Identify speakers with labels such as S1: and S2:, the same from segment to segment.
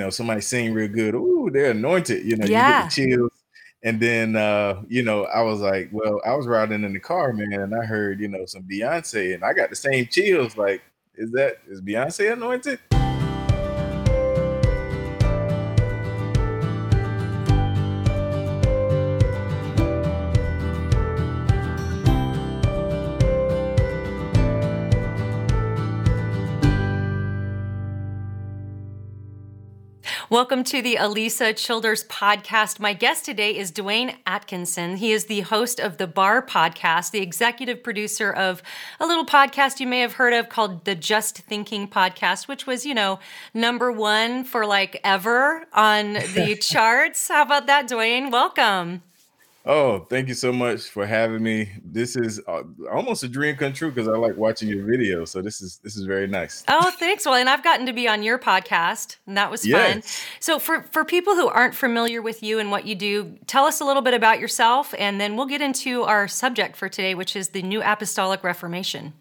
S1: You know, somebody sing real good. Ooh, they're anointed. You know,
S2: Yeah.
S1: you get the chills. And then, uh, you know, I was like, well, I was riding in the car, man, and I heard, you know, some Beyonce, and I got the same chills. Like, is that is Beyonce anointed?
S2: Welcome to the Alisa Childers podcast. My guest today is Dawain Atkinson. He is the host of the Bar podcast, the executive producer of a little podcast you may have heard of called the Just Thinking podcast, which was, you know, number one for like ever on the charts. How about that, Dawain? Welcome.
S1: Oh, thank you so much for having me. This is uh, almost a dream come true because I like watching your videos. So this is this is very nice.
S2: Oh, thanks. Well, and I've gotten to be on your podcast, and that was fun. So, for for people who aren't familiar with you and what you do, tell us a little bit about yourself, and then we'll get into our subject for today, which is the New Apostolic Reformation.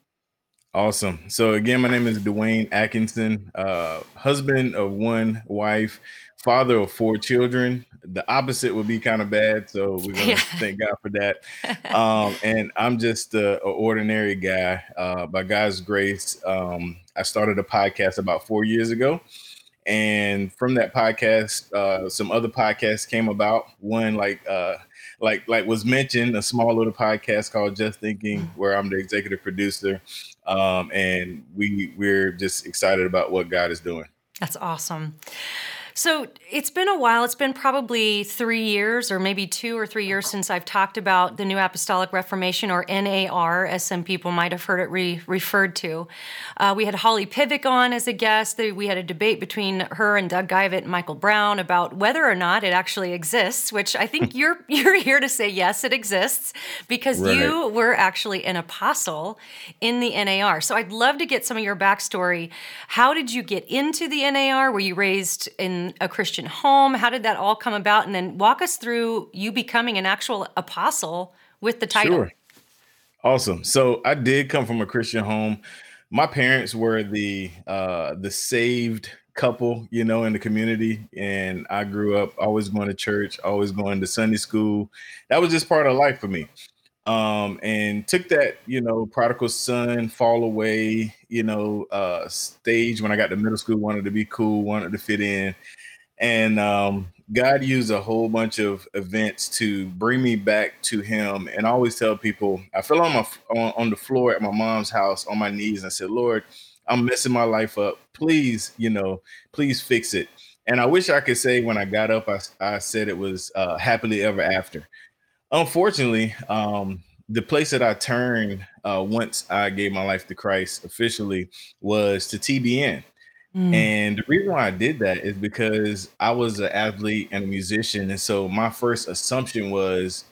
S1: Awesome. So again, my name is Dawain Atkinson, uh, husband of one wife, father of four children. The opposite would be kind of bad, so we're gonna
S2: Yeah.
S1: thank God for that. Um, and I'm just a, a ordinary guy. Uh, by God's grace, um, I started a podcast about four years ago, and from that podcast, uh, some other podcasts came about. One like uh, like like was mentioned, a small little podcast called Just Thinking, where I'm the executive producer um, and we we're just excited about what God is doing.
S2: That's awesome. So it's been a while. It's been probably three years, or maybe two or three years, since I've talked about the New Apostolic Reformation, or NAR, as some people might have heard it re- referred to. Uh, we had Holly Pivec on as a guest. We had a debate between her and Doug Geivett and Michael Brown about whether or not it actually exists. Which I think you're you're here to say yes, it exists because
S1: Right.
S2: you were actually an apostle in the NAR. So I'd love to get some of your backstory. How did you get into the NAR? Were you raised in a Christian home? How did that all come about? And then walk us through you becoming an actual apostle with the title.
S1: Sure. Awesome. So I did come from a Christian home. My parents were the uh, the saved couple, you know, in the community, and I grew up always going to church, always going to Sunday school. That was just part of life for me. Um, and took that, you know, prodigal son, fall away, you know, uh, stage when I got to middle school, wanted to be cool, wanted to fit in. And um, God used a whole bunch of events to bring me back to Him. And I always tell people, I fell on my on, on the floor at my mom's house on my knees and said, Lord, I'm messing my life up. Please, you know, please fix it. And I wish I could say when I got up, I, I said it was uh, happily ever after. Unfortunately, um, the place that I turned uh, once I gave my life to Christ officially was to TBN.
S2: Mm.
S1: And the reason why I did that is because I was an athlete and a musician. And so my first assumption was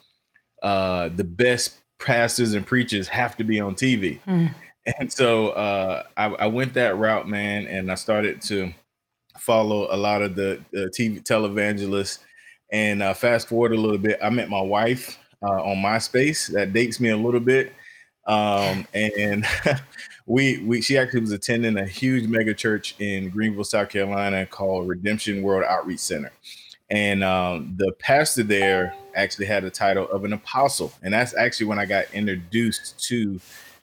S1: uh, the best pastors and preachers have to be on TV.
S2: Mm.
S1: And so uh, I, I went that route, man, and I started to follow a lot of the, the TV televangelists. And uh, fast forward a little bit, I met my wife uh, on MySpace. That dates me a little bit. Um, and we we she actually was attending a huge mega church in Greenville, South Carolina, called Redemption World Outreach Center. And um, the pastor there actually had the title of an apostle, and that's actually when I got introduced to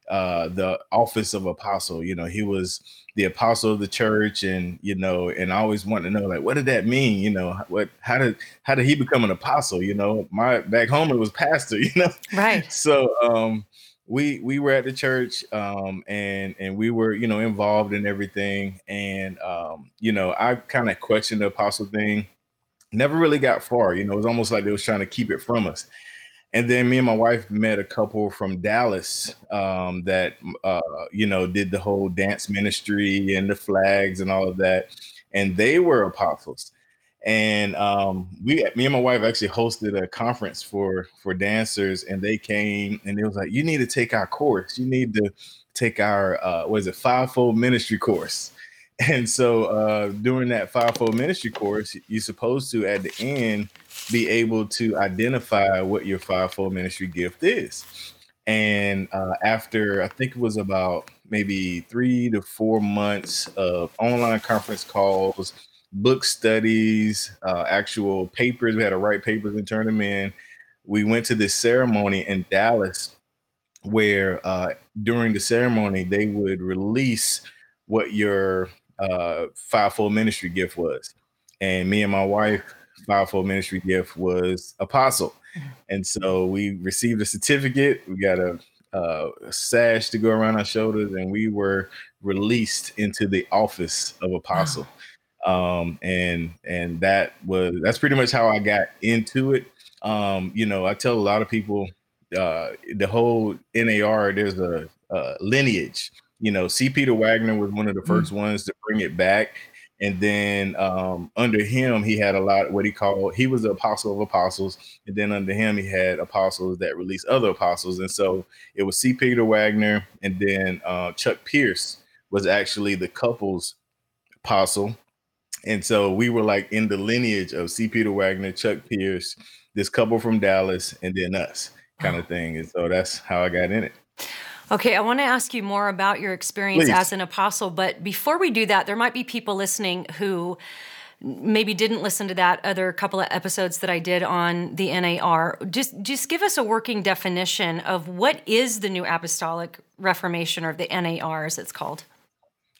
S1: uh, the office of apostle. You know, he was the apostle of the church, and you know, and I always wanted to know like, what did that mean? You know, what how did how did he become an apostle? You know, my back home it was pastor. You know,
S2: right?
S1: So um, we we were at the church, um, and and we were you know involved in everything, and um, you know, I kind of questioned the apostle thing. Never really got far. You know, it was almost like they was trying to keep it from us and then me and my wife met a couple from Dallas um, that uh, you know did the whole dance ministry and the flags and all of that, and they were apostles. And um, we, me and my wife, actually hosted a conference for for dancers, and they came and it was like, "You need to take our course. You need to take our uh, was it fivefold ministry course." And so uh, during that fivefold ministry course, you're supposed to at the end be able to identify what your fivefold ministry gift is. And uh, after I think it was about maybe three to four months of online conference calls, book studies, uh, actual papers, we had to write papers and turn them in. We went to this ceremony in Dallas where uh, during the ceremony they would release what your uh, fivefold ministry gift was. And me and my wife fivefold ministry gift was apostle. And so we received a certificate. We got a, a, sash to go around our shoulders, and we were released into the office of apostle. Um, and and that was that's pretty much how I got into it. Um, you know, I tell a lot of people uh, the whole NAR. There's a, a lineage. You know, C. Peter Wagner was one of the 1st mm ones to bring it back and then um, under him he had a lot what he called he was the apostle of apostles. And then under him he had apostles that released other apostles. And so it was c. Peter wagner and then uh, chuck pierce was actually the couple's apostle. And so we were like in the lineage of c. Peter wagner chuck pierce this couple from dallas and then us kind of thing. And so that's how i got in it
S2: Okay, I want to ask you more about your experience Please. as an apostle, but before we do that, there might be people listening who maybe didn't listen to that other couple of episodes that I did on the NAR. Just just give us a working definition of what is the New Apostolic Reformation or the NAR as it's called.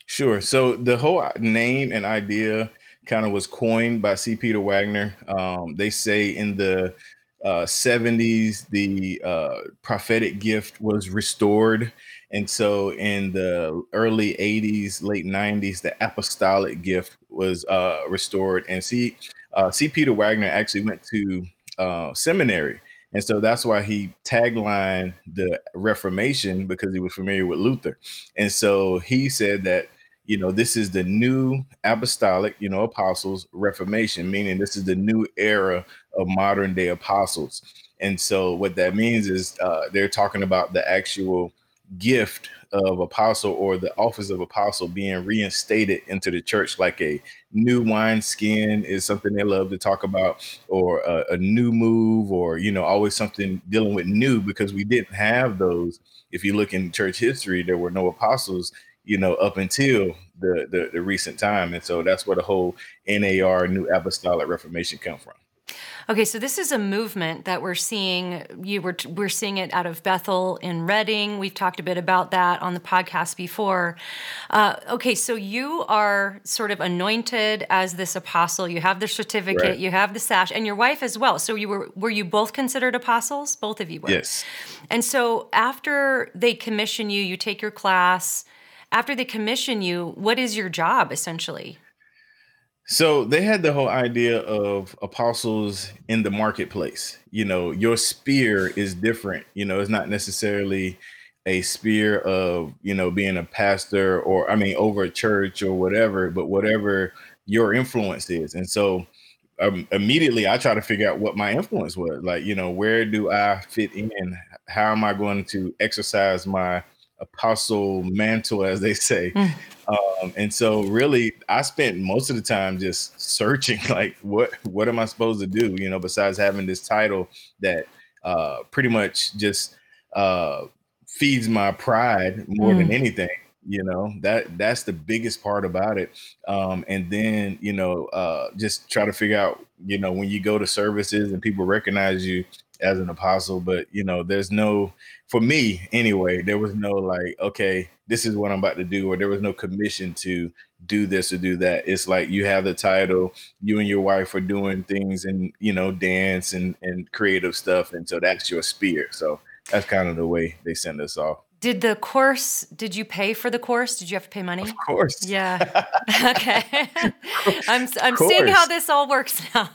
S1: Sure. So the whole name and idea kind of was coined by C. Peter Wagner. Um, they say in the uh, 70s, the uh, prophetic gift was restored. And so in the early 80s, late 90s, the apostolic gift was uh, restored. And see, uh, C. Peter Wagner actually went to uh, seminary. And so that's why he taglined the Reformation because he was familiar with Luther. And so he said that you know, this is the new apostolic, you know, apostles reformation, meaning this is the new era of modern day apostles. And so what that means is uh, they're talking about the actual gift of apostle or the office of apostle being reinstated into the church like a new wine skin is something they love to talk about or a, a, new move or you know always something dealing with new because we didn't have those if you look in church history there were no apostles you know, up until the, the, the recent time. And so that's where the whole NAR, New Apostolic Reformation, come from.
S2: Okay, so this is a movement that we're seeing. You were we're seeing it out of Bethel in Redding. We've talked a bit about that on the podcast before. Uh, okay, so you are sort of anointed as this apostle. You have the certificate, right. you have the sash, and your wife as well. So you were were you both considered apostles? Both of you were.
S1: Yes.
S2: And so after they commission you, you take your class after they commission you, what is your job essentially?
S1: So they had the whole idea of apostles in the marketplace. You know, your spear is different. You know, it's not necessarily a spear of, you know, being a pastor or, I mean, over a church or whatever, but whatever your influence is. And so um, immediately I try to figure out what my influence was. Like, you know, where do I fit in? How am I going to exercise my apostle mantle, as they say. Mm. Um, and so really I spent most of the time just searching like what what am I supposed to do, you know, besides having this title that uh pretty much just uh feeds my pride more mm. than anything you know that that's the biggest part about it um and then you know uh just try to figure out you know when you go to services and people recognize you as an apostle but you know there's no for me anyway there was no like okay this is what i'm about to do or there was no commission to do this or do that it's like you have the title you and your wife are doing things and you know dance and and creative stuff and so that's your spear so that's kind of the way they send us off
S2: did the course, did you pay for the course? Did you have to pay money?
S1: Of course.
S2: Yeah. okay. I'm I'm seeing how this all works now.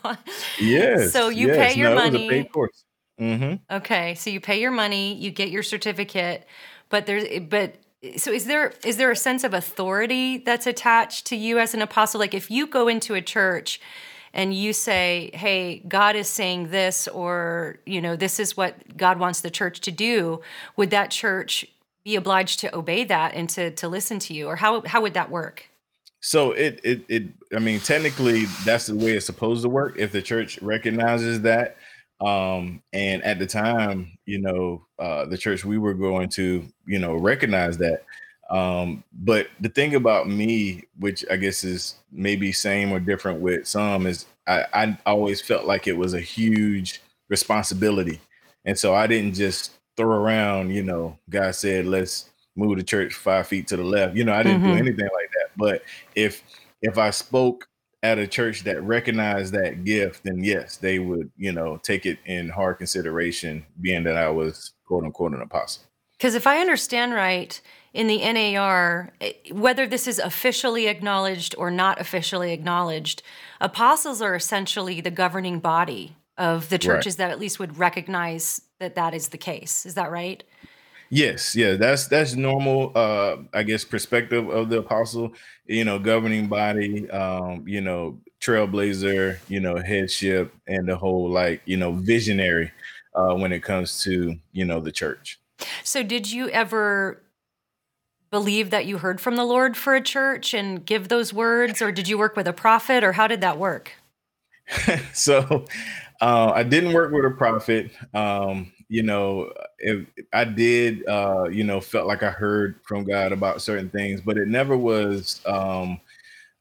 S1: Yes.
S2: So you
S1: yes.
S2: pay your
S1: no,
S2: money.
S1: It was a paid course. Mm-hmm.
S2: Okay. So you pay your money, you get your certificate, but there's but so is there is there a sense of authority that's attached to you as an apostle? Like if you go into a church and you say, "Hey, God is saying this," or you know, "This is what God wants the church to do," would that church be obliged to obey that and to to listen to you, or how how would that work?
S1: So it it it I mean technically that's the way it's supposed to work if the church recognizes that. Um and at the time, you know, uh the church we were going to, you know, recognize that. Um but the thing about me, which I guess is maybe same or different with some is I I always felt like it was a huge responsibility. And so I didn't just throw around, you know, God said, let's move the church five feet to the left. You know, I didn't mm-hmm. do anything like that. But if if I spoke at a church that recognized that gift, then yes, they would, you know, take it in hard consideration, being that I was quote unquote an apostle.
S2: Because if I understand right, in the NAR, eh, whether this is officially acknowledged or not officially acknowledged, apostles are essentially the governing body of the churches right. that at least would recognize that that is the case. Is that right?
S1: Yes, yeah, that's that's normal. Uh, I guess perspective of the apostle, you know, governing body, um, you know, trailblazer, you know, headship, and the whole like you know visionary uh, when it comes to you know the church.
S2: So, did you ever believe that you heard from the Lord for a church and give those words, or did you work with a prophet, or how did that work?
S1: so uh, I didn't work with a prophet. Um, you know, if I did, uh, you know, felt like I heard from God about certain things, but it never was, um,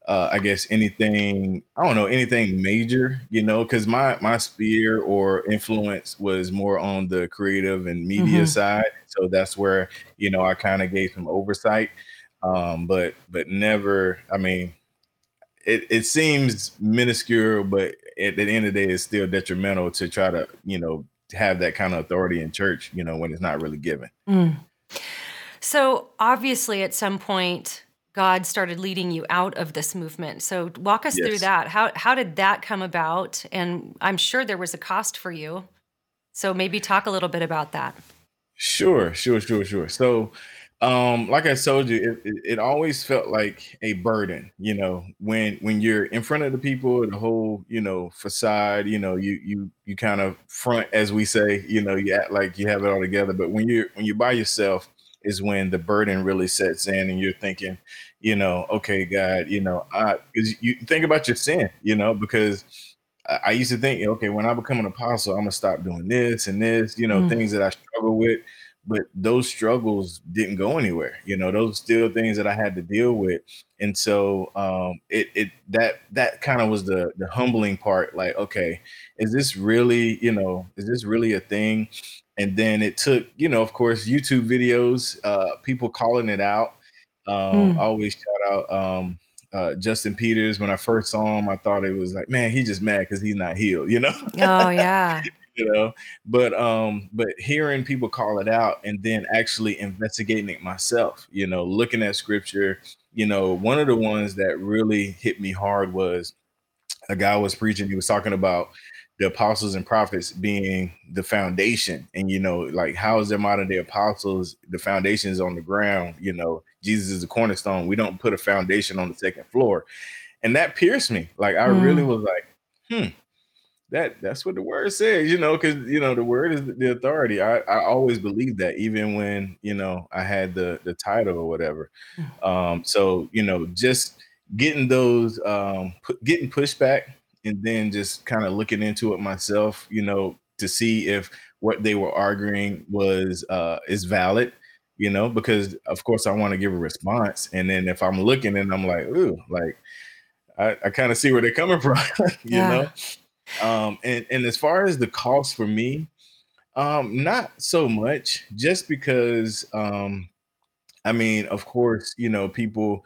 S1: uh, I guess, anything. I don't know anything major. You know, because my my sphere or influence was more on the creative and media mm-hmm. side. So that's where you know I kind of gave some oversight, um, but but never. I mean, it, it seems minuscule, but at the end of the day, it's still detrimental to try to, you know, have that kind of authority in church, you know, when it's not really given. Mm.
S2: So obviously, at some point, God started leading you out of this movement. So walk us yes. through that. How how did that come about? And I'm sure there was a cost for you. So maybe talk a little bit about that.
S1: Sure, sure, sure, sure. So um, like I told you, it, it, always felt like a burden, you know, when when you're in front of the people, the whole, you know, facade, you know, you you you kind of front, as we say, you know, you act like you have it all together. But when you're when you're by yourself is when the burden really sets in and you're thinking, you know, okay, God, you know, I because you think about your sin, you know, because I used to think, okay, when I become an apostle, I'm gonna stop doing this and this, you know, mm. things that I struggle with but those struggles didn't go anywhere you know those still things that i had to deal with and so um it it that that kind of was the the humbling part like okay is this really you know is this really a thing and then it took you know of course youtube videos uh people calling it out um mm. Always shout out um uh, Justin Peters. When I first saw him, I thought it was like, man, he's just mad because he's not healed, you know?
S2: Oh yeah,
S1: you know? But um but hearing people call it out and then actually investigating it myself you know looking at scripture you know one of the ones that really hit me hard was a guy was preaching he was talking about the apostles and prophets being the foundation and you know like how is their modern day apostles the foundation is on the ground you know? Jesus is the cornerstone we don't put a foundation on the second floor. And that pierced me like i mm. really was like hmm that that's what the word says, you know, because you know the word is the authority. I, I always believed that, even when you know I had the the title or whatever. Mm. Um, so you know, just getting those um, pu- getting pushback, and then just kind of looking into it myself, you know, to see if what they were arguing was uh, is valid. You know, because of course I want to give a response, and then if I'm looking and I'm like, ooh, like I, I kind of see where they're coming from, you yeah. know. Um, and and as far as the cost for me, um, not so much, just because um, I mean, of course, you know, people.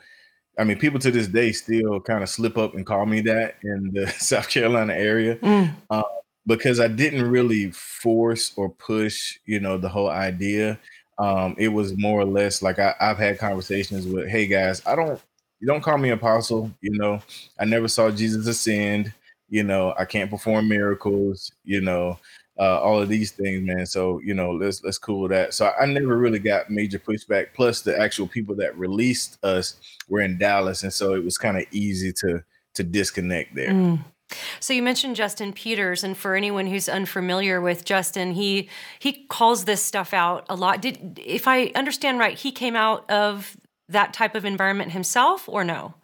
S1: I mean, people to this day still kind of slip up and call me that in the South Carolina area. Mm. Uh, because I didn't really force or push, you know, the whole idea. Um, it was more or less like I, have had conversations with, hey guys, I don't, you don't call me apostle, you know, I never saw Jesus ascend you know, I can't perform miracles, you know, uh, all of these things, man. So, you know, let's let's cool that. So I never really got major pushback. Plus, the actual people that released us were in Dallas, and so it was kind of easy to to disconnect there. Mm.
S2: So you mentioned Justin Peters, and for anyone who's unfamiliar with Justin, he he calls this stuff out a lot. Did if I understand right, he came out of that type of environment himself, or no?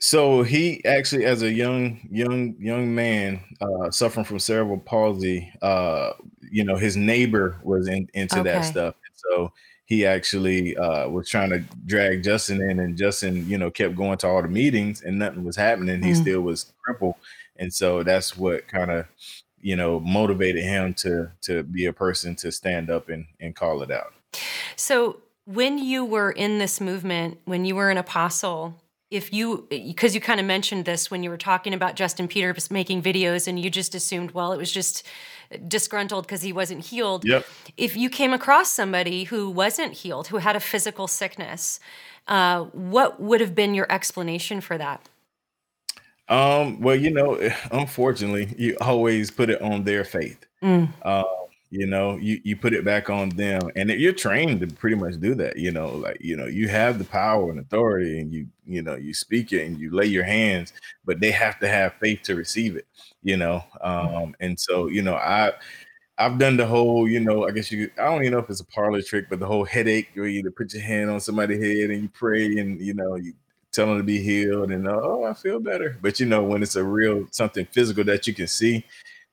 S1: So he actually, as a young, young, young man, uh, suffering from cerebral palsy, uh, you know, his neighbor was in, into that stuff. So he actually uh, was trying to drag Justin in, and Justin, you know, kept going to all the meetings, and nothing was happening. He mm. still was crippled, and so that's what kind of, you know, motivated him to to be a person to stand up and and call it out.
S2: So when you were in this movement, when you were an apostle, if you because you kind of mentioned this when you were talking about Justin Peters making videos and you just assumed well it was just disgruntled because he wasn't healed.
S1: Yep.
S2: If you came across somebody who wasn't healed, who had a physical sickness, uh, what would have been your explanation for that?
S1: Um, well, you know, unfortunately, you always put it on their faith. Mm. Uh, you know you you put it back on them and you're trained to pretty much do that you know like you know you have the power and authority and you you know you speak it and you lay your hands but they have to have faith to receive it you know mm-hmm. um and so you know i I've done the whole, you know, I guess you, I don't even know if it's a parlor trick, but the whole headache where you put your hand on somebody's head and you pray and, you know, you tell them to be healed and, oh, I feel better. But, you know, when it's a real something physical that you can see,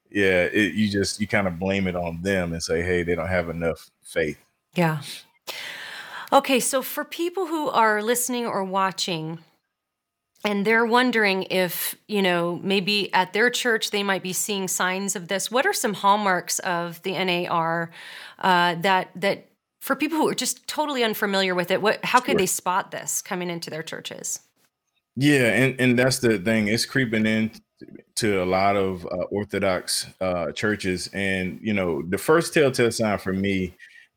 S1: yeah, it, you just you kind of blame it on them and say, hey, they don't have enough faith.
S2: Yeah. Okay, so for people who are listening or watching, and they're wondering if you know maybe at their church they might be seeing signs of this what are some hallmarks of the nar uh, that that for people who are just totally unfamiliar with it what how could sure. they spot this coming into their churches
S1: yeah and and that's the thing it's creeping in to a lot of uh, Orthodox uh, churches, and you know, the first telltale sign for me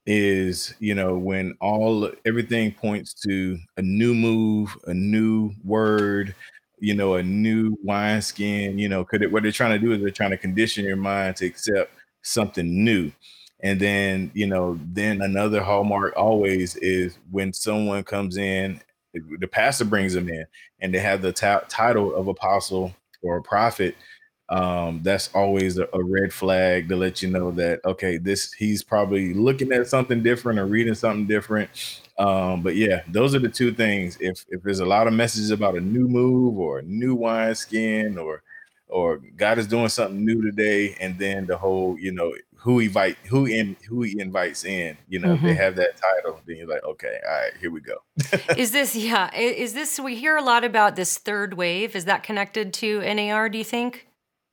S1: is you know when all everything points to a new move, a new word, you know, a new wineskin. You know, could it, what they're trying to do is they're trying to condition your mind to accept something new. And then, you know, then another hallmark always is when someone comes in, the pastor brings them in, and they have the t- title of apostle or a prophet, um, that's always a, a, red flag to let you know that okay, this he's probably looking at something different or reading something different. Um, but yeah, those are the two things. If if there's a lot of messages about a new move or a new wine skin or or God is doing something new today, and then the whole you know who invite who in who he invites in you know mm-hmm. they have that title then you're like okay all right here we go
S2: is this yeah is this we hear a lot about this third wave is that connected to nar do you think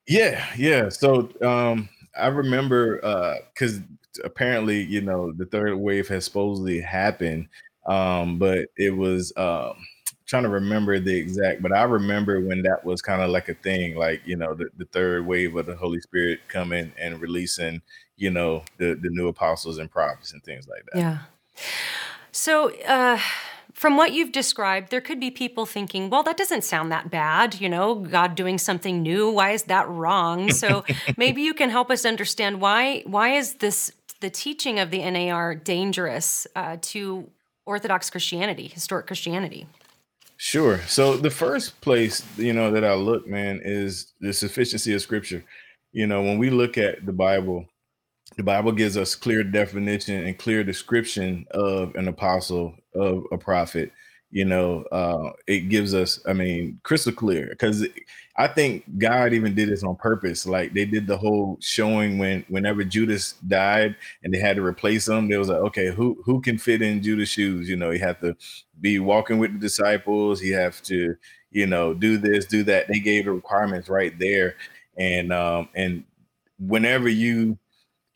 S1: yeah yeah so um i remember uh because apparently you know the third wave has supposedly happened um but it was um trying to remember the exact, but I remember when that was kind of like a thing, like you know, the, the third wave of the Holy Spirit coming and releasing, you know, the the new apostles and prophets and things like that.
S2: Yeah. So, uh, from what you've described, there could be people thinking, well, that doesn't sound that bad. You know, God doing something new. Why is that wrong? So maybe you can help us understand why why is this the teaching of the NAR dangerous uh, to Orthodox Christianity, historic Christianity?
S1: Sure. So the first place, you know, that I look, man, is the sufficiency of scripture. You know, when we look at the Bible, the Bible gives us clear definition and clear description of an apostle, of a prophet. You know, uh, it gives us, I mean, crystal clear because I think God even did this on purpose. Like they did the whole showing when whenever Judas died and they had to replace him, they was like, okay, who who can fit in Judas' shoes? You know, he had to be walking with the disciples, he have to, you know, do this, do that. They gave the requirements right there. And um, and whenever you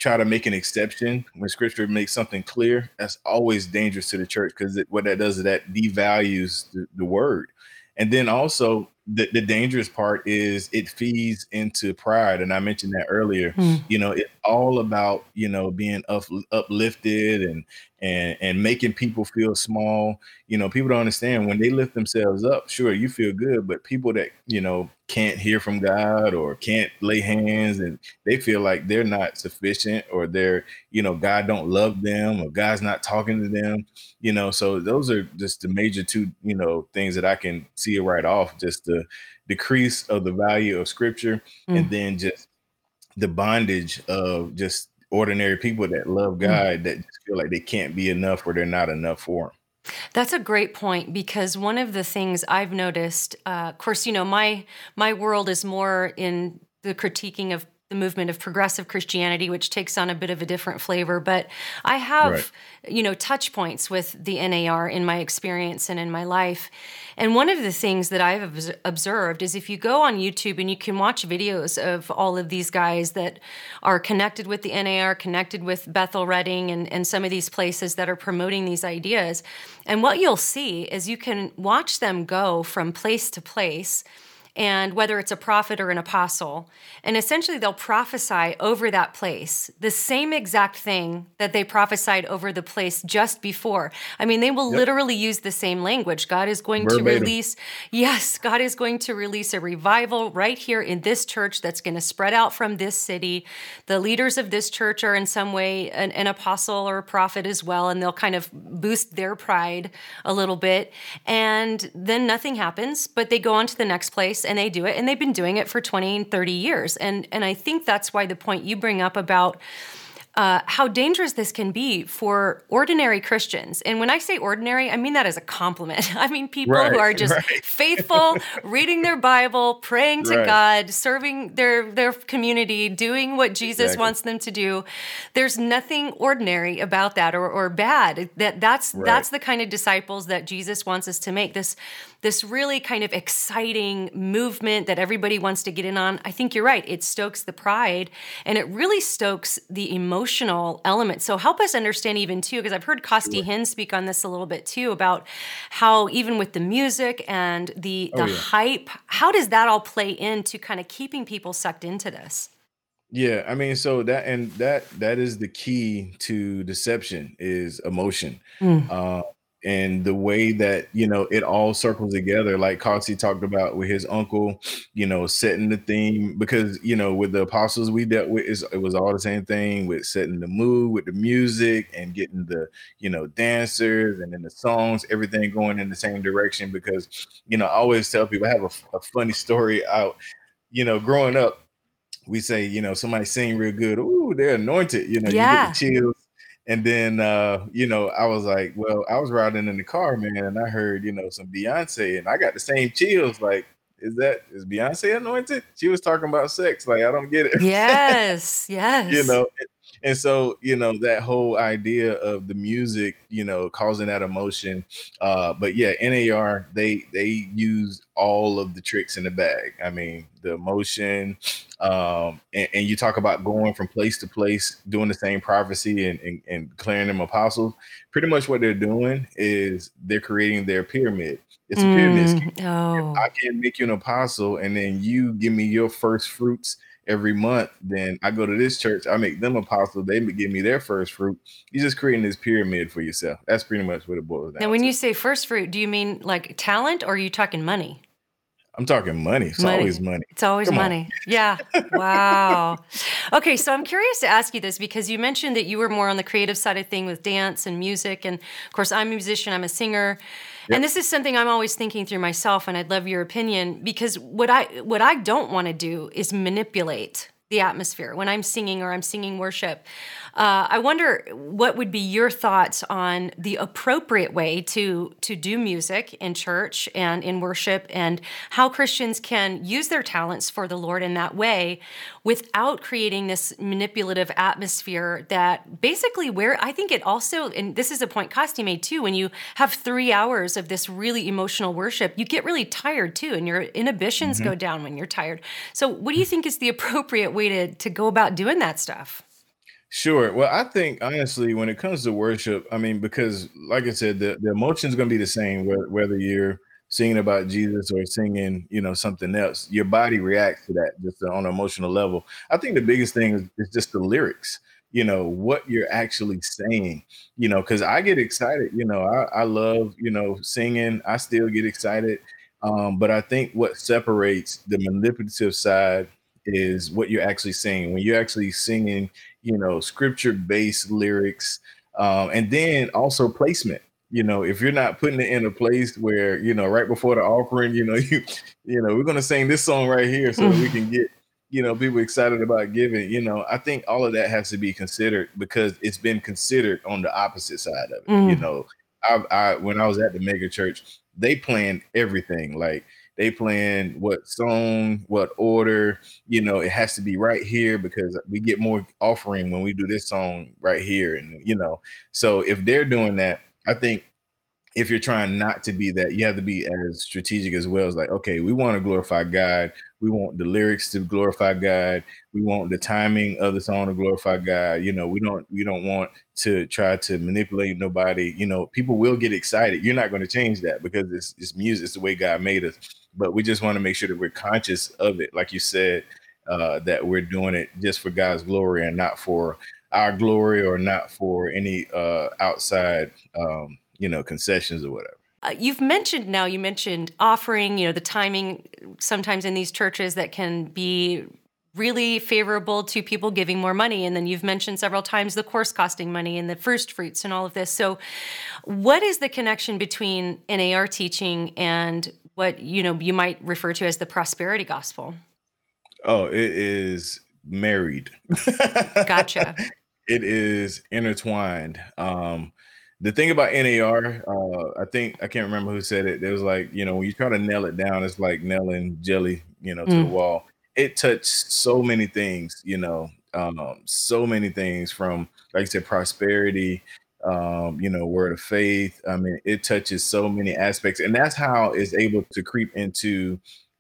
S1: try to make an exception when scripture makes something clear, that's always dangerous to the church because what that does is that devalues the, the word. And then also the, the dangerous part is it feeds into pride and i mentioned that earlier mm. you know it's all about you know being up, uplifted and and and making people feel small you know people don't understand when they lift themselves up sure you feel good but people that you know can't hear from god or can't lay hands and they feel like they're not sufficient or they're you know god don't love them or god's not talking to them you know so those are just the major two you know things that i can see right off just the decrease of the value of scripture mm. and then just the bondage of just ordinary people that love mm. God mm. that just feel like they can't be enough or they're not enough for them.
S2: That's a great point because one of the things I've noticed, uh, of course, you know, my my world is more in the critiquing of the movement of progressive Christianity, which takes on a bit of a different flavor. But I have, right. you know, touch points with the NAR in my experience and in my life. And one of the things that I've observed is if you go on YouTube and you can watch videos of all of these guys that are connected with the NAR, connected with Bethel Redding, and, and some of these places that are promoting these ideas. And what you'll see is you can watch them go from place to place and whether it's a prophet or an apostle. And essentially, they'll prophesy over that place the same exact thing that they prophesied over the place just before. I mean, they will yep. literally use the same language. God is going Verbatim. to release, yes, God is going to release a revival right here in this church that's going to spread out from this city. The leaders of this church are in some way an, an apostle or a prophet as well, and they'll kind of boost their pride a little bit. And then nothing happens, but they go on to the next place and they do it and they've been doing it for 20 and 30 years and and i think that's why the point you bring up about uh, how dangerous this can be for ordinary Christians. And when I say ordinary, I mean that as a compliment. I mean people right, who are just right. faithful, reading their Bible, praying to right. God, serving their their community, doing what Jesus exactly. wants them to do. There's nothing ordinary about that or, or bad. That that's that's the kind of disciples that Jesus wants us to make. This this really kind of exciting movement that everybody wants to get in on. I think you're right. It stokes the pride and it really stokes the emotional element. So help us understand even too, because I've heard Costi sure. Hinn speak on this a little bit too about how even with the music and the the oh, yeah. hype, how does that all play into kind of keeping people sucked into this?
S1: Yeah, I mean, so that and that that is the key to deception is emotion. Mm. Uh, and the way that you know it all circles together like Costi talked about with his uncle you know setting the theme because you know with the apostles we dealt with it was all the same thing with setting the mood with the music and getting the you know dancers and then the songs everything going in the same direction because you know I always tell people I have a, a funny story out you know growing up we say you know somebody sing real good ooh they're anointed you know yeah. you get the chills and then uh, you know, I was like, well, I was riding in the car, man, and I heard, you know, some Beyonce, and I got the same chills. Like, is that is Beyonce anointed? She was talking about sex. Like, I don't get it.
S2: Yes, yes.
S1: you know, and so you know that whole idea of the music you know causing that emotion uh but yeah nar they they use all of the tricks in the bag i mean the emotion um and, and you talk about going from place to place doing the same prophecy and, and, and declaring them apostles pretty much what they're doing is they're creating their pyramid it's a pyramid mm, scheme. Oh. I can make you an apostle and then you give me your first fruits every month, then I go to this church, I make them apostles, they give me their first fruit. You're just creating this pyramid for yourself. That's pretty much what it boils down.
S2: Now, when
S1: to.
S2: you say first fruit, do you mean like talent, or are you talking money?
S1: I'm talking money. It's money. always money.
S2: It's always Come money. On. Yeah. Wow. okay, so I'm curious to ask you this because you mentioned that you were more on the creative side of thing with dance and music, and of course, I'm a musician. I'm a singer. Yep. And this is something I'm always thinking through myself, and I'd love your opinion because what I what I don't want to do is manipulate the atmosphere when I'm singing or I'm singing worship. Uh, I wonder what would be your thoughts on the appropriate way to to do music in church and in worship, and how Christians can use their talents for the Lord in that way, without creating this manipulative atmosphere that basically where I think it also and this is a point Costi made too. When you have three hours of this really emotional worship, you get really tired too, and your inhibitions mm-hmm. go down when you're tired. So, what do you think is the appropriate way to to go about doing that stuff?
S1: Sure. Well, I think honestly, when it comes to worship, I mean, because like I said, the, the emotion is going to be the same whether, whether you're singing about Jesus or singing, you know, something else. Your body reacts to that just on an emotional level. I think the biggest thing is, is just the lyrics. You know what you're actually saying. You know, because I get excited. You know, I, I love you know singing. I still get excited. Um, but I think what separates the manipulative side is what you're actually saying. When you're actually singing you know, scripture based lyrics, um, and then also placement. You know, if you're not putting it in a place where you know right before the offering, you know, you you know, we're gonna sing this song right here so we can get you know people excited about giving. You know, I think all of that has to be considered because it's been considered on the opposite side of it. Mm. You know, I, I when I was at the mega church, they planned everything like they plan what song, what order. You know, it has to be right here because we get more offering when we do this song right here. And you know, so if they're doing that, I think if you're trying not to be that, you have to be as strategic as well. As like, okay, we want to glorify God. We want the lyrics to glorify God. We want the timing of the song to glorify God. You know, we don't we don't want to try to manipulate nobody. You know, people will get excited. You're not going to change that because it's it's music. It's the way God made us but we just want to make sure that we're conscious of it, like you said, uh, that we're doing it just for God's glory and not for our glory or not for any uh, outside, um, you know, concessions or whatever.
S2: Uh, you've mentioned now, you mentioned offering, you know, the timing sometimes in these churches that can be really favorable to people giving more money. And then you've mentioned several times the course costing money and the first fruits and all of this. So, what is the connection between NAR teaching and what you know you might refer to as the prosperity gospel?
S1: Oh, it is married.
S2: gotcha.
S1: It is intertwined. Um, the thing about NAR, uh, I think I can't remember who said it. It was like you know when you try to nail it down, it's like nailing jelly, you know, to mm. the wall. It touched so many things, you know, um, so many things from like I said, prosperity, um, you know, word of faith. I mean, it touches so many aspects, and that's how it's able to creep into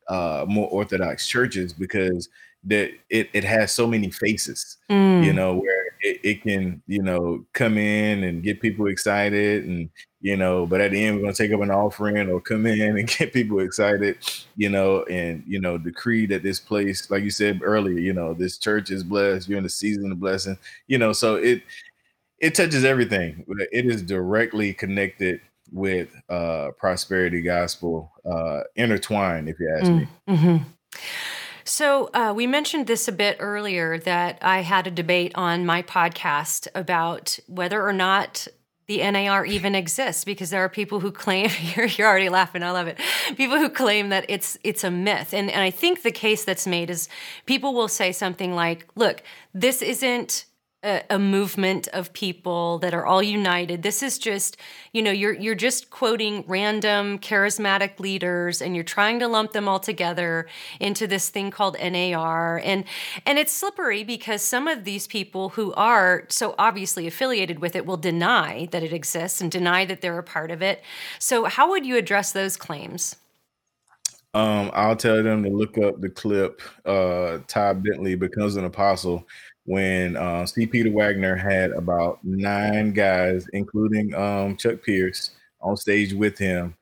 S1: uh, more orthodox churches because that it, it has so many faces, mm. you know, where it, it can, you know, come in and get people excited and, you know, but at the end we're gonna take up an offering or come in and get people excited, you know, and you know, decree that this place, like you said earlier, you know, this church is blessed, you're in the season of blessing, you know, so it it touches everything. It is directly connected with uh, prosperity gospel, uh, intertwined, if you ask mm, me. Mm-hmm.
S2: So, uh, we mentioned this a bit earlier that I had a debate on my podcast about whether or not the NAR even exists because there are people who claim you're, you're already laughing I love it people who claim that it's it's a myth and and I think the case that's made is people will say something like look this isn't a, a, movement of people that are all united. This is just, you know, you're you're just quoting random charismatic leaders and you're trying to lump them all together into this thing called NAR. And and it's slippery because some of these people who are so obviously affiliated with it will deny that it exists and deny that they're a part of it. So how would you address those claims?
S1: Um, I'll tell them to look up the clip, uh, Todd Bentley becomes an apostle when uh, C. Peter Wagner had about nine guys, including um, Chuck Pierce, on stage with him.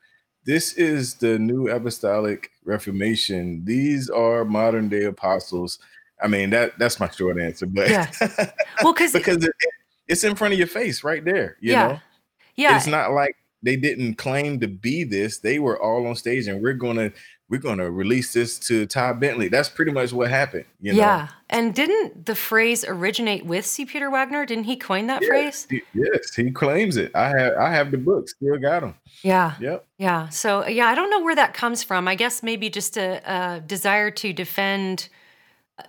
S1: This is the new apostolic reformation. These are modern day apostles. I mean that that's my short answer, but yeah. well, because because it, it's in front of your face right there. You yeah. know, yeah, it's not like they didn't claim to be this. They were all on stage, and we're gonna we're going to release this to Todd Bentley. That's pretty much what happened. You know?
S2: Yeah. And didn't the phrase originate with C. Peter Wagner? Didn't he coin that
S1: yes,
S2: phrase?
S1: He, yes, he claims it. I have I have the book. Still got them.
S2: Yeah.
S1: Yep.
S2: Yeah. So yeah, I don't know where that comes from. I guess maybe just a, a desire to defend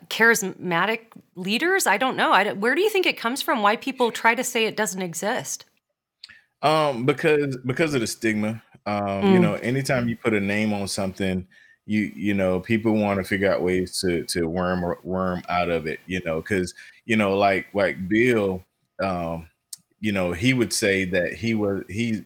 S2: charismatic leaders? I don't know. I, where do you think it comes from? Why people try to say it doesn't exist?
S1: Um, because because of the stigma. Um, mm. you know, anytime you put a name on something, you you know, people want to figure out ways to to worm worm out of it. You know, because you know, like like Bill, um, you know, he would say that he was he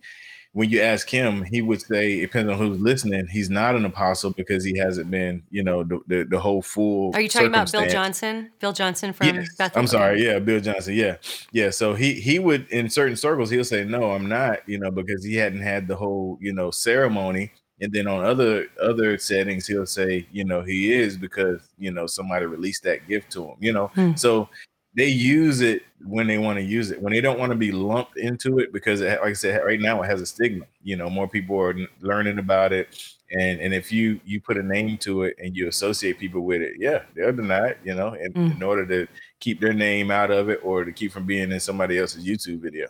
S1: when you ask him, he would say, depends on who's listening, he's not an apostle because he hasn't been, you know, the the, the whole full.
S2: Are you talking about Bill Johnson? Bill Johnson from
S1: yes. Bethel? I'm sorry, yeah, Bill Johnson, yeah, yeah. So he he would in certain circles he'll say, no, I'm not, you know, because he hadn't had the whole, you know, ceremony. And then on other other settings, he'll say, you know, he is because you know somebody released that gift to him, you know. Hmm. So they use it when they want to use it when they don't want to be lumped into it because it, like i said right now it has a stigma you know more people are learning about it. And and if you you put a name to it and you associate people with it yeah they'll deny it you know in, mm. in order to keep their name out of it or to keep from being in somebody else's youtube video.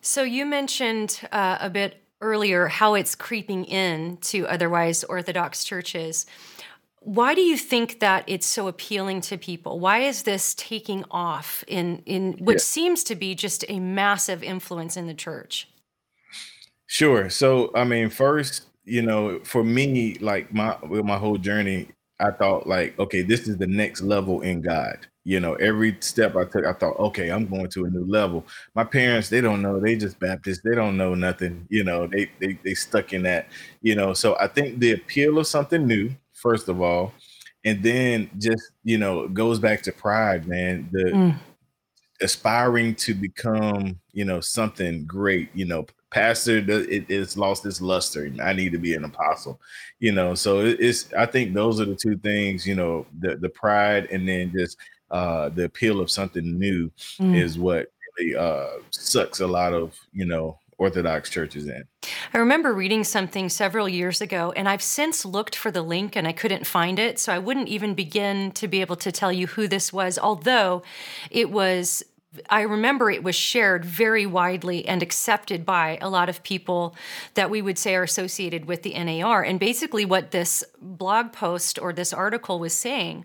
S2: So you mentioned uh, a bit earlier how it's creeping in to otherwise orthodox churches why do you think that it's so appealing to people? Why is this taking off in in what yeah. seems to be just a massive influence in the church?
S1: Sure. So, I mean, first, you know, for me, like my with my whole journey, I thought like, okay, this is the next level in God. You know, every step I took, I thought, okay, I'm going to a new level. My parents, they don't know, they just Baptist, they don't know nothing. You know, they they they stuck in that. You know, so I think the appeal of something new first of all, and then just you know goes back to pride, man. The mm. aspiring to become you know something great. You know, pastor it, it's lost its luster. I need to be an apostle. You know, so it, it's I think those are the two things. You know, the the pride and then just uh the appeal of something new mm. is what really uh sucks a lot of you know Orthodox churches in.
S2: I remember reading something several years ago, and I've since looked for the link and I couldn't find it. So I wouldn't even begin to be able to tell you who this was, although it was I remember it was shared very widely and accepted by a lot of people that we would say are associated with the NAR. And basically, what this blog post or this article was saying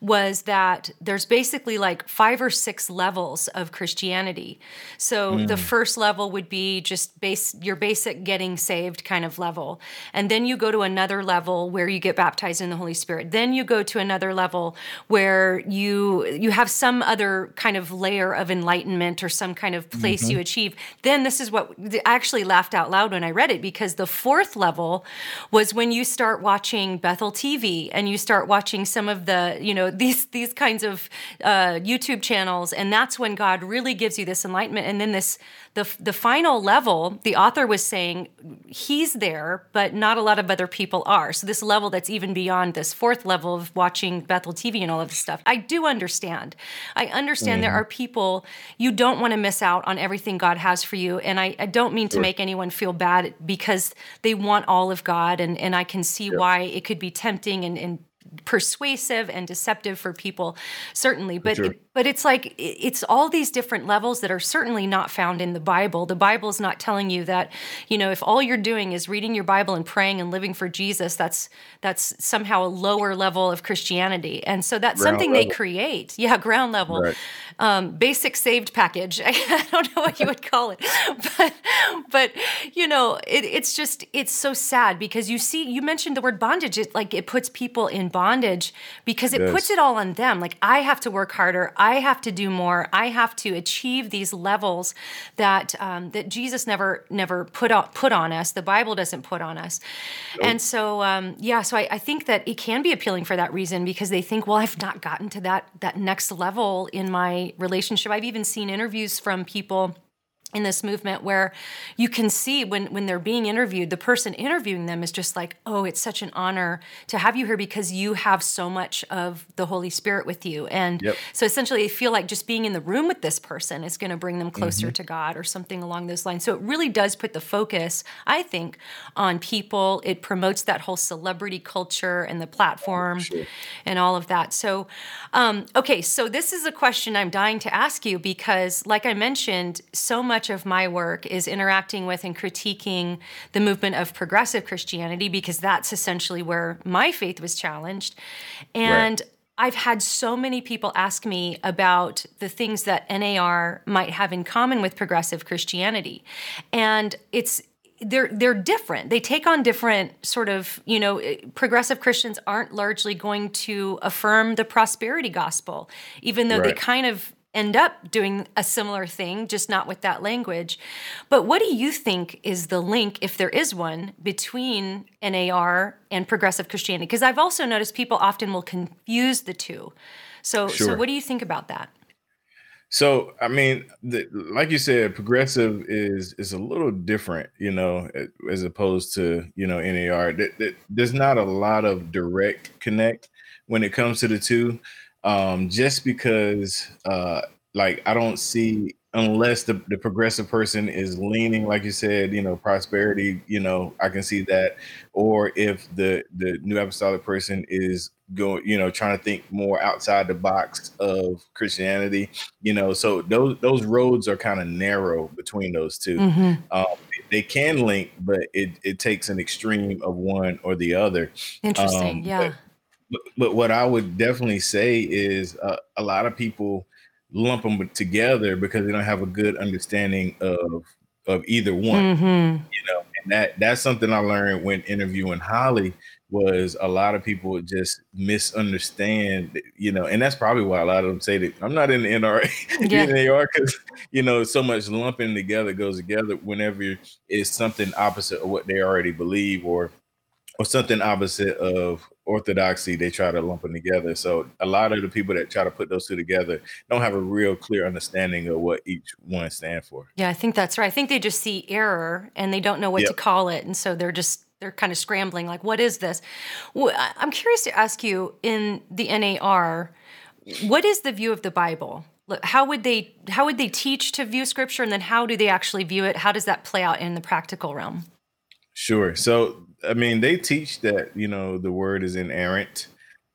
S2: was that there's basically like five or six levels of Christianity. So mm. the first level would be just base your basic getting saved kind of level. And then you go to another level where you get baptized in the Holy Spirit. Then you go to another level where you you have some other kind of layer of enlightenment or some kind of place mm-hmm. you achieve. Then this is what I actually laughed out loud when I read it because the fourth level was when you start watching Bethel TV and you start watching some of the, you know, these these kinds of uh, YouTube channels, and that's when God really gives you this enlightenment. And then this the the final level, the author was saying he's there, but not a lot of other people are. So this level that's even beyond this fourth level of watching Bethel TV and all of this stuff. I do understand. I understand mm there are people you don't want to miss out on everything God has for you, and I, I don't mean to sure. make anyone feel bad because they want all of God, and and I can see why it could be tempting and, and persuasive and deceptive for people certainly. But sure. it, but it's like it's all these different levels that are certainly not found in the bible. The bible is not telling you that you know if all you're doing is reading your bible and praying and living for jesus that's that's somehow a lower level of christianity. And so that's ground something level. they create. Yeah ground level. Right. um, basic saved package. I don't know what you would call it. But but you know it, it's just it's so sad because you see you mentioned the word bondage. It like it puts people in bondage because it puts it all on them like i have to work harder I have to do more. I have to achieve these levels that um, that Jesus never never put on, put on us. The Bible doesn't put on us. Nope. And so um, yeah, so I, I think that it can be appealing for that reason because they think, well, I've not gotten to that that next level in my relationship. I've even seen interviews from people in this movement where you can see when when they're being interviewed the person interviewing them is just like oh it's such an honor to have you here because you have so much of the holy spirit with you and yep. so essentially they feel like just being in the room with this person is going to bring them closer mm-hmm. to god or something along those lines so it really does put the focus i think on people it promotes that whole celebrity culture and the platform sure. and all of that so um, okay so this is a question i'm dying to ask you because like i mentioned so much much of my work is interacting with and critiquing the movement of progressive Christianity because that's essentially where my faith was challenged. And right. I've had so many people ask me about the things that NAR might have in common with progressive Christianity. And it's they're they're different. They take on different sort of, you know, eh, progressive Christians aren't largely going to affirm the prosperity gospel, even though right. they kind of end up doing a similar thing, just not with that language. But what do you think is the link, if there is one, between NAR and progressive Christianity? Because I've also noticed people often will confuse the two. So, sure. so what do you think about that?
S1: So, I mean, the, like you said, progressive is is a little different, you know, as opposed to you know NAR. There's not a lot of direct connect when it comes to the two um, just because uh, like I don't see unless the, the progressive person is leaning, like you said, you know, prosperity, you know, I can see that. Or if the the new apostolic person is going, you know, trying to think more outside the box of Christianity, you know, so those those roads are kind of narrow between those 2 mm-hmm. um, they can link, but it it takes an extreme of one or the other.
S2: Interesting, um, yeah.
S1: But, but, what I would definitely say is uh, a lot of people lump them together because they don't have a good understanding of of either one. Mm-hmm. You know, and that that's something I learned when interviewing Holly was a lot of people just misunderstand, you know, and that's probably why a lot of them say that I'm not in the NRA, yeah. NAR, because you know so much lumping together goes together whenever it's something opposite of what they already believe or or something opposite of orthodoxy they try to lump them together. So a lot of the people that try to put those two together don't have a real clear understanding of what each one stand for.
S2: Yeah i think that's right. I think they just see error and they don't know what yep. to call it. And so they're just they're kind of scrambling like what is this? Well, i'm curious to ask you in the nar what is the view of the bible? How would they how would they teach to view scripture? And then how do they actually view it? How does that play out in the practical realm?
S1: Sure. So I mean, they teach that you know the word is inerrant,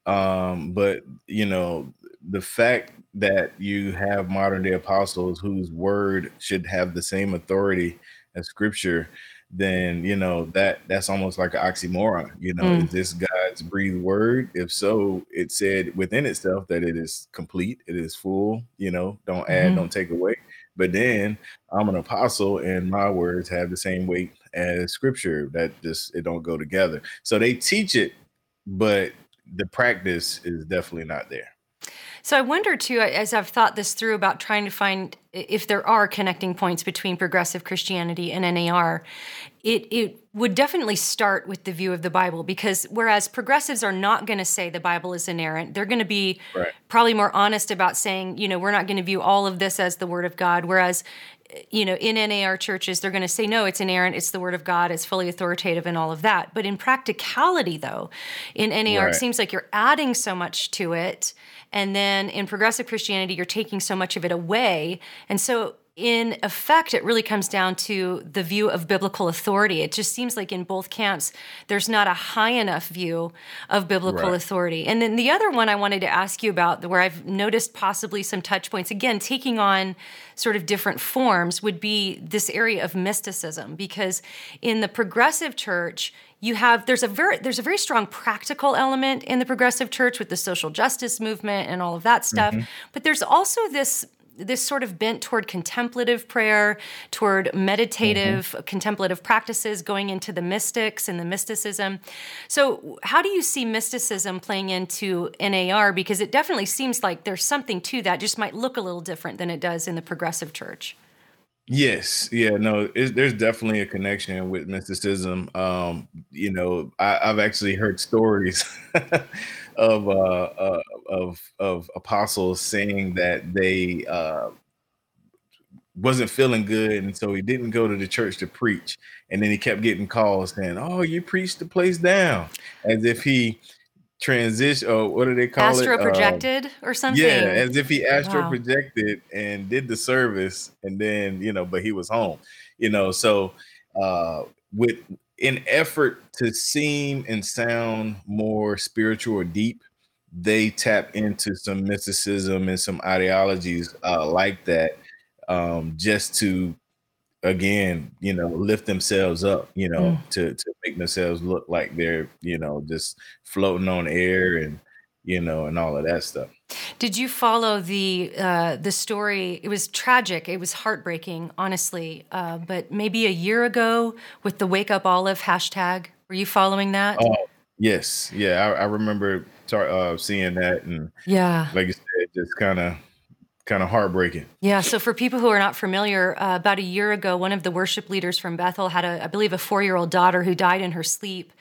S1: um, but you know the fact that you have modern day apostles whose word should have the same authority as Scripture, then you know that that's almost like an oxymoron. You know, mm. is this God's breathed word? If so, it said within itself that it is complete, it is full. You know, don't add, mm-hmm. don't take away. But then I'm an apostle, and my words have the same weight as scripture. That just it don't go together. So they teach it, but the practice is definitely not there.
S2: So I wonder too, as I've thought this through about trying to find if there are connecting points between progressive Christianity and NAR, it it would definitely start with the view of the Bible because whereas progressives are not going to say the Bible is inerrant, they're going to be right. probably more honest about saying, you know, we're not going to view all of this as the Word of God. Whereas you know, in NAR churches, they're going to say, no, it's inerrant, it's the word of God, it's fully authoritative, and all of that. But in practicality, though, in NAR, right. it seems like you're adding so much to it. And then in progressive Christianity, you're taking so much of it away. And so in effect, it really comes down to the view of biblical authority. It just seems like in both camps, there's not a high enough view of biblical right. authority. And then the other one I wanted to ask you about, where I've noticed possibly some touch points, again, taking on sort of different forms, would be this area of mysticism. Because in the progressive church, you have there's a very there's a very strong practical element in the progressive church with the social justice movement and all of that stuff mm-hmm. but there's also this this sort of bent toward contemplative prayer, toward meditative, mm-hmm. contemplative practices, going into the mystics and the mysticism. So, how do you see mysticism playing into NAR? Because it definitely seems like there's something to that, just might look a little different than it does in the progressive church.
S1: Yes, yeah, no, there's definitely a connection with mysticism. Um, you know, I, I've actually heard stories of uh, uh, of of apostles saying that they uh, wasn't feeling good, and so he didn't go to the church to preach. And then he kept getting calls saying, "Oh, you preached the place down," as if he transition or what do they call
S2: astro it? Astro projected or something.
S1: Yeah, as if he astro wow. projected and did the service, and then you know, but he was home. You know, so uh, with in effort to seem and sound more spiritual or deep, they tap into some mysticism and some ideologies uh, like that um, just to again you know lift themselves up you know mm. to to make themselves look like they're you know just floating on air and you know, and all of that stuff.
S2: Did you follow the uh, the story? It was tragic. It was heartbreaking, honestly. Uh, but maybe a year ago, with the Wake Up Olive hashtag, were you following that?
S1: Oh, yes, yeah, I, I remember tar- uh, seeing that, and
S2: yeah,
S1: like you said, just kind of kind of heartbreaking.
S2: Yeah. So for people who are not familiar, uh, about a year ago, one of the worship leaders from Bethel had a, I believe, a four-year-old daughter who died in her sleep.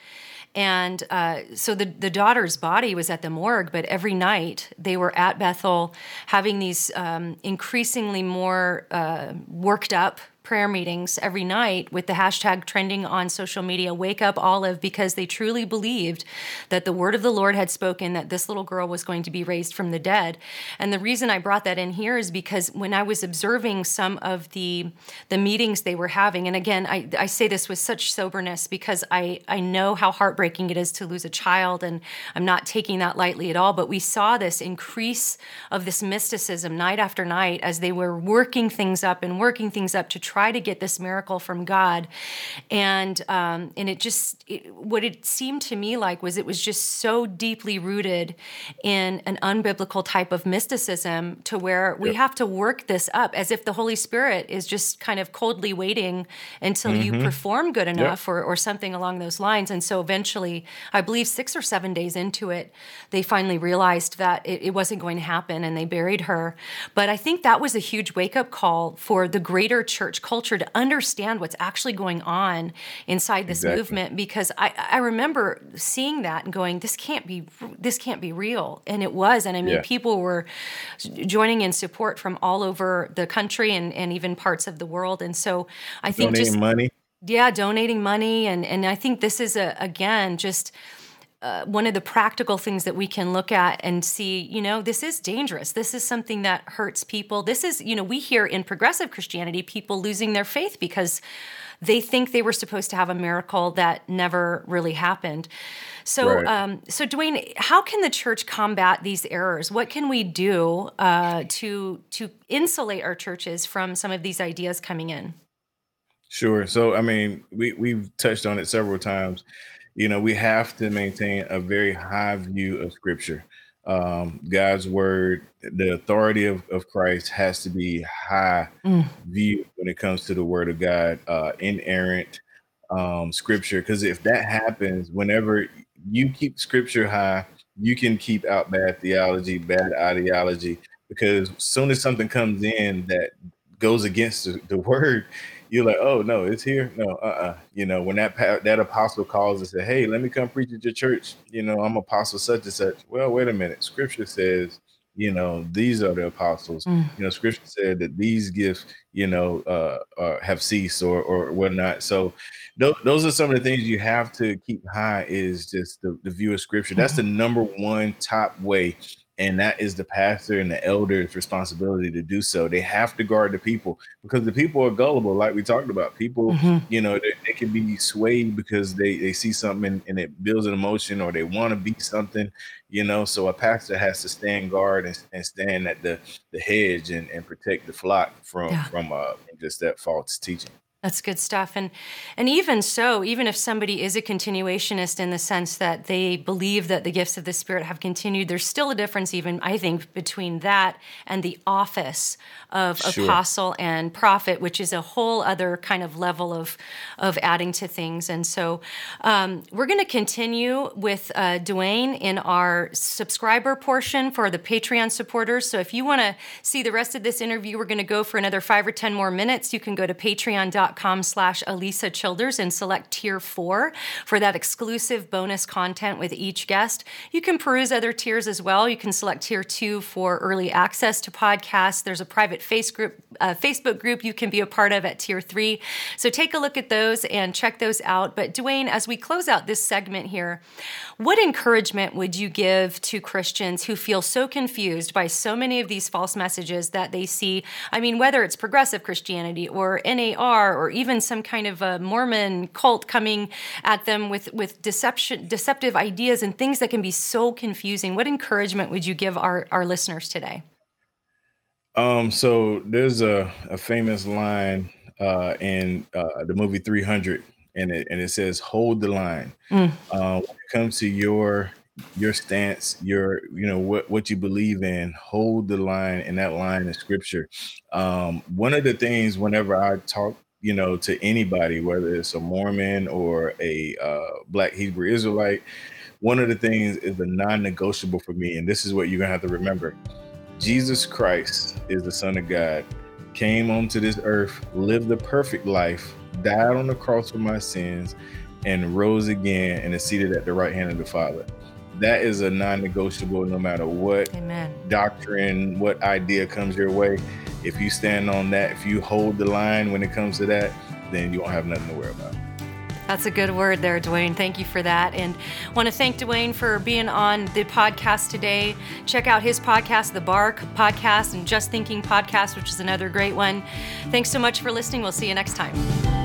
S2: And uh, so the, the daughter's body was at the morgue, but every night they were at Bethel having these um, increasingly more uh, worked up prayer meetings every night with the hashtag trending on social media wake up olive because they truly believed that the word of the lord had spoken that this little girl was going to be raised from the dead. And the reason i brought that in here is because when i was observing some of the the meetings they were having and again i, I say this with such soberness because i i know how heartbreaking it is to lose a child and i'm not taking that lightly at all but we saw this increase of this mysticism night after night as they were working things up and working things up to try try to get this miracle from God. And um, and it just it, what it seemed to me like was it was just so deeply rooted in an unbiblical type of mysticism to where we yep. have to work this up as if the Holy Spirit is just kind of coldly waiting until mm-hmm. you perform good enough yep. or, or something along those lines. And so eventually, I believe six or seven days into it, they finally realized that it, it wasn't going to happen and they buried her. But I think that was a huge wake up call for the greater church culture to understand what's actually going on inside this exactly. movement because I, I remember seeing that and going this can't be this can't be real and it was and i mean yeah. people were joining in support from all over the country and, and even parts of the world and so i think
S1: donating
S2: just
S1: money
S2: yeah donating money and and i think this is a again just uh, one of the practical things that we can look at and see, you know, this is dangerous. This is something that hurts people. This is, you know, we hear in progressive Christianity people losing their faith because they think they were supposed to have a miracle that never really happened. So, right. um, so Dawain, how can the church combat these errors? What can we do uh, to to insulate our churches from some of these ideas coming in?
S1: Sure. So, I mean, we we've touched on it several times you know, we have to maintain a very high view of Scripture. Um, God's word, the authority of, of Christ has to be high mm. view when it comes to the word of God, uh, inerrant um, Scripture. Because if that happens, whenever you keep Scripture high, you can keep out bad theology, bad ideology. Because as soon as something comes in that goes against the, the word, you're like, oh no, it's here. No, uh, uh-uh. uh You know, when that that apostle calls and says, hey, let me come preach at your church. You know, I'm apostle such and such. Well, wait a minute. Scripture says, you know, these are the apostles. Mm. You know, Scripture said that these gifts, you know, uh, uh have ceased or or whatnot. So th- those are some of the things you have to keep high. Is just the, the view of Scripture. That's the number one top way and that is the pastor and the elder's responsibility to do so they have to guard the people because the people are gullible like we talked about people mm-hmm. you know they, they, can be swayed because they they see something and, and it builds an emotion or they want to be something you know so a pastor has to stand guard and, and stand at the the hedge and, and protect the flock from yeah. from uh just that false teaching
S2: that's good stuff. And and even so, even if somebody is a continuationist in the sense that they believe that the gifts of the Spirit have continued, there's still a difference, even I think, between that and the office of sure. apostle and prophet, which is a whole other kind of level of of adding to things. And so um, we're going to continue with uh, Dawain in our subscriber portion for the Patreon supporters. So if you want to see the rest of this interview, we're going to go for another five or ten more minutes. You can go to patreon.com patreon.com slash Alisa Childers and select tier four for that exclusive bonus content with each guest. You can peruse other tiers as well. You can select tier two for early access to podcasts. There's a private face group, uh, Facebook group you can be a part of at tier three. So take a look at those and check those out. But Dawain, as we close out this segment here, what encouragement would you give to Christians who feel so confused by so many of these false messages that they see? I mean, whether it's progressive Christianity or NAR or or even some kind of a Mormon cult coming at them with, with deception, deceptive ideas and things that can be so confusing. What encouragement would you give our, our listeners today?
S1: Um, so there's a, a famous line uh, in uh, the movie 300, and it and it says, "Hold the line." Mm. Uh, when it comes to your your stance, your you know what what you believe in. Hold the line, and that line is scripture. Um, one of the things whenever I talk, you know, to anybody, whether it's a Mormon or a uh, Black Hebrew Israelite, one of the things is a non-negotiable for me, and this is what you're gonna have to remember: Jesus Christ is the Son of God, came onto this earth, lived the perfect life, died on the cross for my sins, and rose again and is seated at the right hand of the Father. That is a non-negotiable no matter what
S2: Amen.
S1: doctrine what idea comes your way if you stand on that if you hold the line when it comes to that then you won't have nothing to worry about
S2: that's a good word there, Dawain. Thank you for that. And want to thank Dawain for being on the podcast today. Check out his podcast, The Bark Podcast, and Just Thinking Podcast, which is another great one. Thanks so much for listening. We'll see you next time.